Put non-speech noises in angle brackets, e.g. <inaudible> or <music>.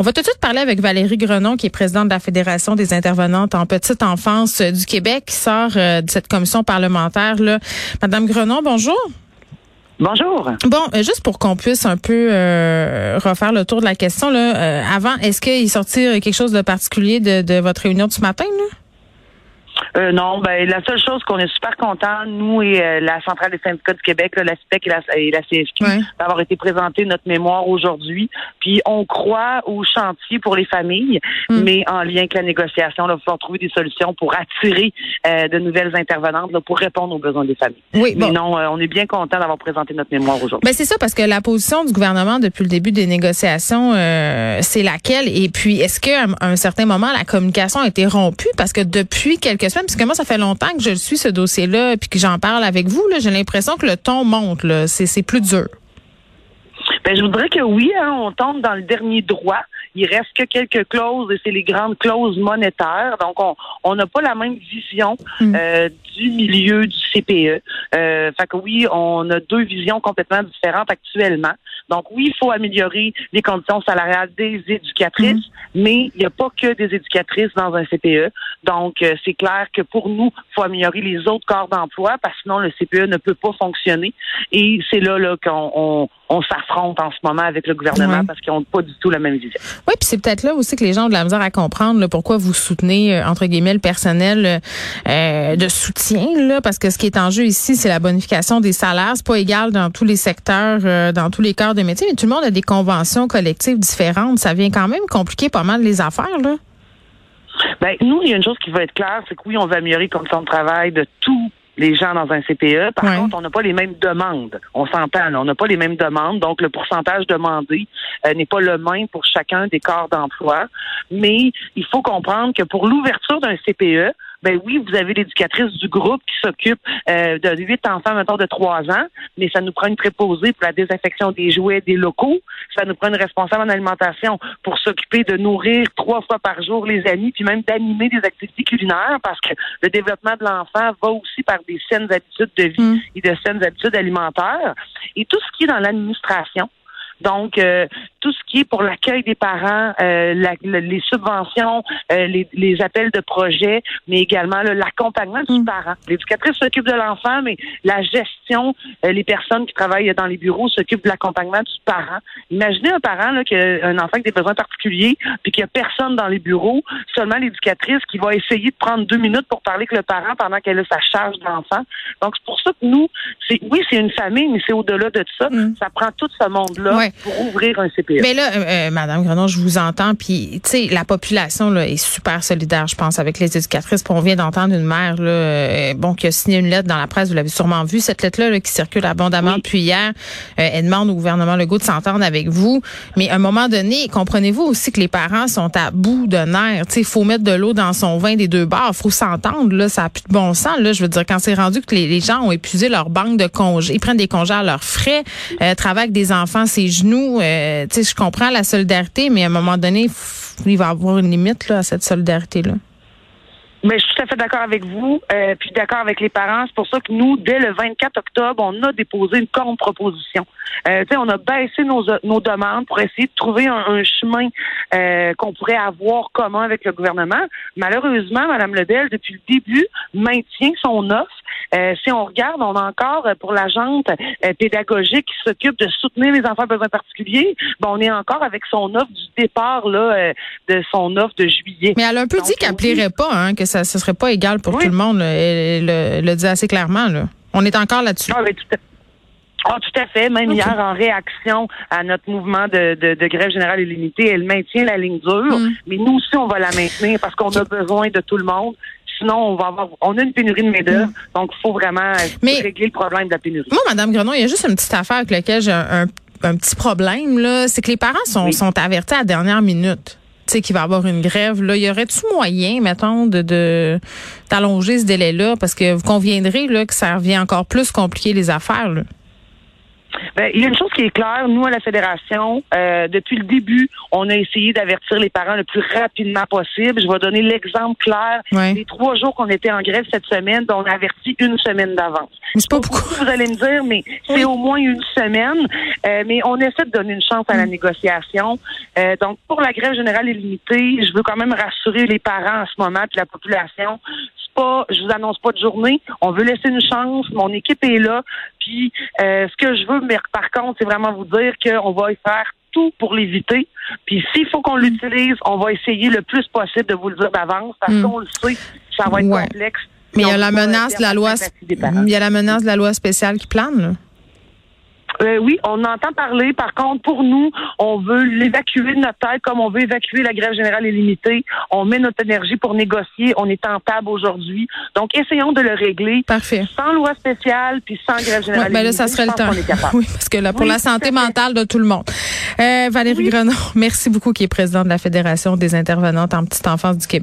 On va tout de suite parler avec Valérie Grenon, qui est présidente de la Fédération des intervenantes en petite enfance du Québec, qui sort de cette commission parlementaire. Là. Madame Grenon, bonjour. Bonjour. Bon, juste pour qu'on puisse un peu refaire le tour de la question, là, avant, est-ce qu'il sortir quelque chose de particulier de, de votre réunion de ce matin? Là? Euh, non, ben la seule chose qu'on est super content, nous et euh, la Centrale des syndicats du Québec, là, la SPEC et la, et la CFQ, d'avoir été présenté notre mémoire aujourd'hui. Puis on croit au chantier pour les familles, mm. mais en lien avec la négociation, là, va falloir trouver des solutions pour attirer euh, de nouvelles intervenantes là, pour répondre aux besoins des familles. Oui, mais non, on est bien content d'avoir présenté notre mémoire aujourd'hui. Ben c'est ça, parce que la position du gouvernement depuis le début des négociations, c'est laquelle? Et puis, est-ce qu'à un certain moment, la communication a été rompue? Parce que depuis quelques semaines, parce que moi, ça fait longtemps que je suis, ce dossier-là, puis que j'en parle avec vous. J'ai l'impression que le ton monte. C'est plus dur. Ben, je voudrais que oui, hein, on tombe dans le dernier droit. Il reste que quelques clauses et c'est les grandes clauses monétaires. Donc, on n'a pas la même vision mm. euh, du milieu du CPE. Euh, fait que oui, on a deux visions complètement différentes actuellement. Donc oui, il faut améliorer les conditions salariales des éducatrices, mm. mais il n'y a pas que des éducatrices dans un CPE. Donc euh, c'est clair que pour nous, il faut améliorer les autres corps d'emploi parce que sinon le CPE ne peut pas fonctionner. Et c'est là, là qu'on on s'affronte en ce moment avec le gouvernement parce qu'ils n'ont pas du tout la même vision. Oui, puis c'est peut-être là aussi que les gens ont de la misère à comprendre pourquoi vous soutenez, euh, entre guillemets, le personnel euh, de soutien, là, parce que ce qui est en jeu ici, c'est la bonification des salaires. C'est pas égal dans tous les secteurs, euh, dans tous les corps de métier, mais tout le monde a des conventions collectives différentes. Ça vient quand même compliquer pas mal les affaires, là. Ben, nous, il y a une chose qui va être claire, c'est que oui, on va améliorer les conditions de travail de tout les gens dans un CPE. Par contre, on n'a pas les mêmes demandes. On s'entend, on n'a pas les mêmes demandes. Donc, le pourcentage demandé euh, n'est pas le même pour chacun des corps d'emploi. Mais il faut comprendre que pour l'ouverture d'un CPE, ben oui, vous avez l'éducatrice du groupe qui s'occupe euh, de huit enfants, maintenant de trois ans, mais ça nous prend une préposée pour la désinfection des jouets des locaux. Ça nous prend une responsable en alimentation pour s'occuper de nourrir trois fois par jour les amis, puis même d'animer des activités culinaires, parce que le développement de l'enfant va aussi par des saines habitudes de vie mm. et de saines habitudes alimentaires. Et tout ce qui est dans l'administration, donc, euh, tout ce qui est pour l'accueil des parents, euh, les subventions, euh, les, appels de projets, mais également l'accompagnement du mm. parent. L'éducatrice s'occupe de l'enfant, mais la gestion, les personnes qui travaillent dans les bureaux s'occupent de l'accompagnement du parent. Imaginez un parent là, qui a un enfant avec des besoins particuliers, puis qu'il n'y a personne dans les bureaux, seulement l'éducatrice qui va essayer de prendre deux minutes pour parler avec le parent pendant qu'elle a sa charge d'enfant. Donc, c'est pour ça que nous, c'est oui, c'est une famille, mais c'est au-delà de ça. Mm. Ça prend tout ce monde-là pour ouvrir un CPE. Mais là, euh, euh, Madame Grenon, je vous entends, puis tu sais, la population là, est super solidaire, je pense, avec les éducatrices. Puis on vient d'entendre une mère là, euh, bon, qui a signé une lettre dans la presse, vous l'avez sûrement vu, cette lettre-là qui circule abondamment depuis hier. elle demande au gouvernement Legault de s'entendre avec vous. Mais à un moment donné, comprenez-vous aussi que les parents sont à bout de nerfs? Tu sais, il faut mettre de l'eau dans son vin des deux bords. faut s'entendre, là, ça a plus de bon sens. Là, je veux dire, quand c'est rendu que les, gens ont épuisé leur banque de congés, ils prennent des congés à leurs frais, travaillent avec des enfants, ses genoux, euh, je comprends la solidarité, mais à un moment donné, il va y avoir une limite là, à cette solidarité-là. Mais je suis tout à fait d'accord avec vous, euh, puis d'accord avec les parents. C'est pour ça que nous, dès le 24 octobre, on a déposé une contre-proposition. Euh, on a baissé nos, nos demandes pour essayer de trouver un, chemin euh, qu'on pourrait avoir commun avec le gouvernement. Malheureusement, Mme Ledel, depuis le début, maintient son offre. Euh, si on regarde, on a encore euh, pour l'agente euh, pédagogique qui s'occupe de soutenir les enfants à besoins particuliers, bon, on est encore avec son offre du départ là, de son offre de juillet. Mais elle a un peu dit qu'elle plairait pas, hein, que ça ne serait pas égal pour tout le monde. Elle, le dit assez clairement. Là. On est encore là-dessus. Ah, tout à ah, tout à fait. Même hier, en réaction à notre mouvement de, de, grève générale illimitée, elle maintient la ligne dure. Mm. Mais nous aussi, on va la maintenir parce qu'on a besoin de tout le monde. Sinon, on va avoir, on a une pénurie de main-d'œuvre. Mm. Donc, il faut vraiment régler le problème de la pénurie. Moi, Madame Grenon, il y a juste une petite affaire avec laquelle j'ai un, petit problème, là. C'est que les parents sont, sont avertis à la dernière minute qu'il va y avoir une grève, là, y aurait-tu moyen, mettons, de d'allonger ce délai-là? Parce que vous conviendrez là, que ça revient encore plus compliquer les affaires. Là. Ben, il y a une chose qui est claire, nous à la fédération, euh, depuis le début, on a essayé d'avertir les parents le plus rapidement possible. Je vais donner l'exemple clair. Les trois jours qu'on était en grève cette semaine, on a averti une semaine d'avance. C'est pas beaucoup. Vous allez me dire, mais c'est au moins une semaine. Euh, mais on essaie de donner une chance à la mm. négociation. Euh, donc, pour la grève générale illimitée, je veux quand même rassurer les parents en ce moment puis la population pas, je vous annonce pas de journée. On veut laisser une chance. Mon équipe est là. Puis, euh, ce que je veux, mais par contre, c'est vraiment vous dire qu'on va y faire tout pour l'éviter. Puis, s'il faut qu'on l'utilise, on va essayer le plus possible de vous le dire d'avance parce hmm. qu'on le sait, ça va être complexe. Mais il y a la menace de la loi, il y a la menace de la loi spéciale qui plane, là. Euh, oui, on entend parler. Par contre, pour nous, on veut l'évacuer de notre tête comme on veut évacuer la grève générale illimitée. On met notre énergie pour négocier. On est en table aujourd'hui. Donc, essayons de le régler. Parfait. Sans loi spéciale puis sans grève générale ouais, ben là, ça serait le temps. Oui, parce que là, pour la santé mentale de tout le monde. Euh, Valérie Grenon, <laughs> merci beaucoup, qui est présidente de la Fédération des intervenantes en petite enfance du Québec.